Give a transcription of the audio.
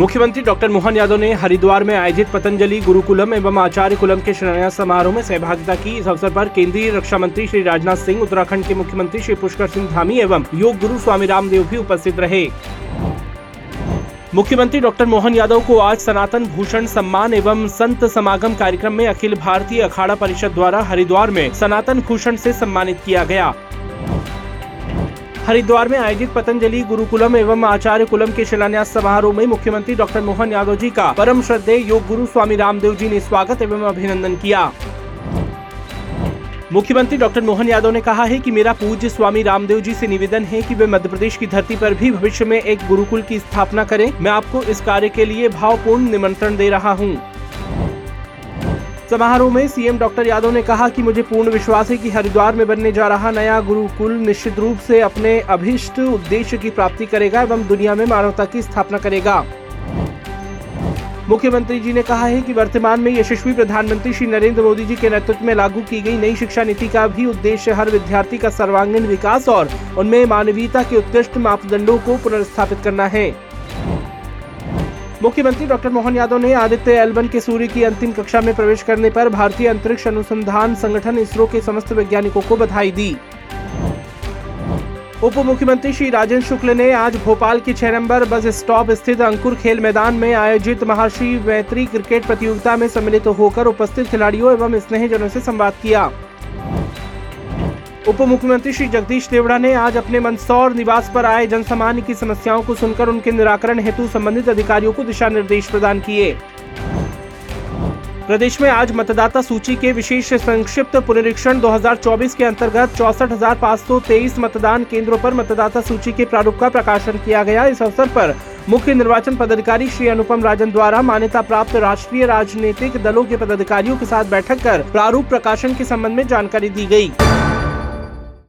मुख्यमंत्री डॉक्टर मोहन यादव ने हरिद्वार में आयोजित पतंजलि गुरुकुलम एवं आचार्य कुलम के शिलान्यास समारोह में सहभागिता की। इस अवसर पर केंद्रीय रक्षा मंत्री श्री राजनाथ सिंह, उत्तराखंड के मुख्यमंत्री श्री पुष्कर सिंह धामी एवं योग गुरु स्वामी रामदेव भी उपस्थित रहे। मुख्यमंत्री डॉक्टर मोहन यादव को आज सनातन भूषण सम्मान एवं संत समागम कार्यक्रम में अखिल भारतीय अखाड़ा परिषद द्वारा हरिद्वार में सनातन भूषण से सम्मानित किया गया। हरिद्वार में आयोजित पतंजलि गुरुकुलम एवं आचार्य कुलम के शिलान्यास समारोह में मुख्यमंत्री डॉक्टर मोहन यादव जी का परम श्रद्धेय योग गुरु स्वामी रामदेव जी ने स्वागत एवं अभिनंदन किया मुख्यमंत्री डॉक्टर मोहन यादव ने कहा है कि मेरा पूज्य स्वामी रामदेव जी से निवेदन है कि वे मध्य प्रदेश की धरती पर भी भविष्य में एक गुरुकुल की स्थापना करें मैं आपको इस कार्य के लिए भावपूर्ण निमंत्रण दे रहा हूँ। समारोह में सीएम डॉक्टर यादव ने कहा कि मुझे पूर्ण विश्वास है कि हरिद्वार में बनने जा रहा नया गुरुकुल निश्चित रूप से अपने अभिष्ट उद्देश्य की प्राप्ति करेगा एवं दुनिया में मानवता की स्थापना करेगा। मुख्यमंत्री जी ने कहा है कि वर्तमान में यशस्वी प्रधानमंत्री श्री नरेंद्र मोदी जी के नेतृत्व में लागू की गई नई शिक्षा नीति का भी उद्देश्य हर विद्यार्थी का सर्वांगीण विकास और उनमें मानवीयता के उत्कृष्ट मापदंडों को पुनर्स्थापित करना है। मुख्यमंत्री डॉक्टर मोहन यादव ने आदित्य एल के सूर्य की अंतिम कक्षा में प्रवेश करने पर भारतीय अंतरिक्ष अनुसंधान संगठन इसरो के समस्त वैज्ञानिकों को बधाई दी। उप मुख्यमंत्री श्री राजेंद्र शुक्ल ने आज भोपाल के छह नंबर बस स्टॉप स्थित अंकुर खेल मैदान में आयोजित महर्षि मैत्री क्रिकेट प्रतियोगिता में सम्मिलित होकर उपस्थित खिलाड़ियों एवं स्नेहजनों से संवाद किया। उप मुख्यमंत्री श्री जगदीश देवड़ा ने आज अपने मंदसौर निवास पर आए जनसामान्य की समस्याओं को सुनकर उनके निराकरण हेतु संबंधित अधिकारियों को दिशा निर्देश प्रदान किए। प्रदेश में आज मतदाता सूची के विशेष संक्षिप्त पुनरीक्षण 2024 के अंतर्गत चौसठ मतदान केंद्रों पर मतदाता सूची के प्रारूप का प्रकाशन किया गया। इस अवसर पर मुख्य निर्वाचन पदाधिकारी श्री अनुपम राजन द्वारा मान्यता प्राप्त राष्ट्रीय राजनीतिक दलों के पदाधिकारियों के साथ बैठक कर प्रारूप प्रकाशन के संबंध में जानकारी दी गई।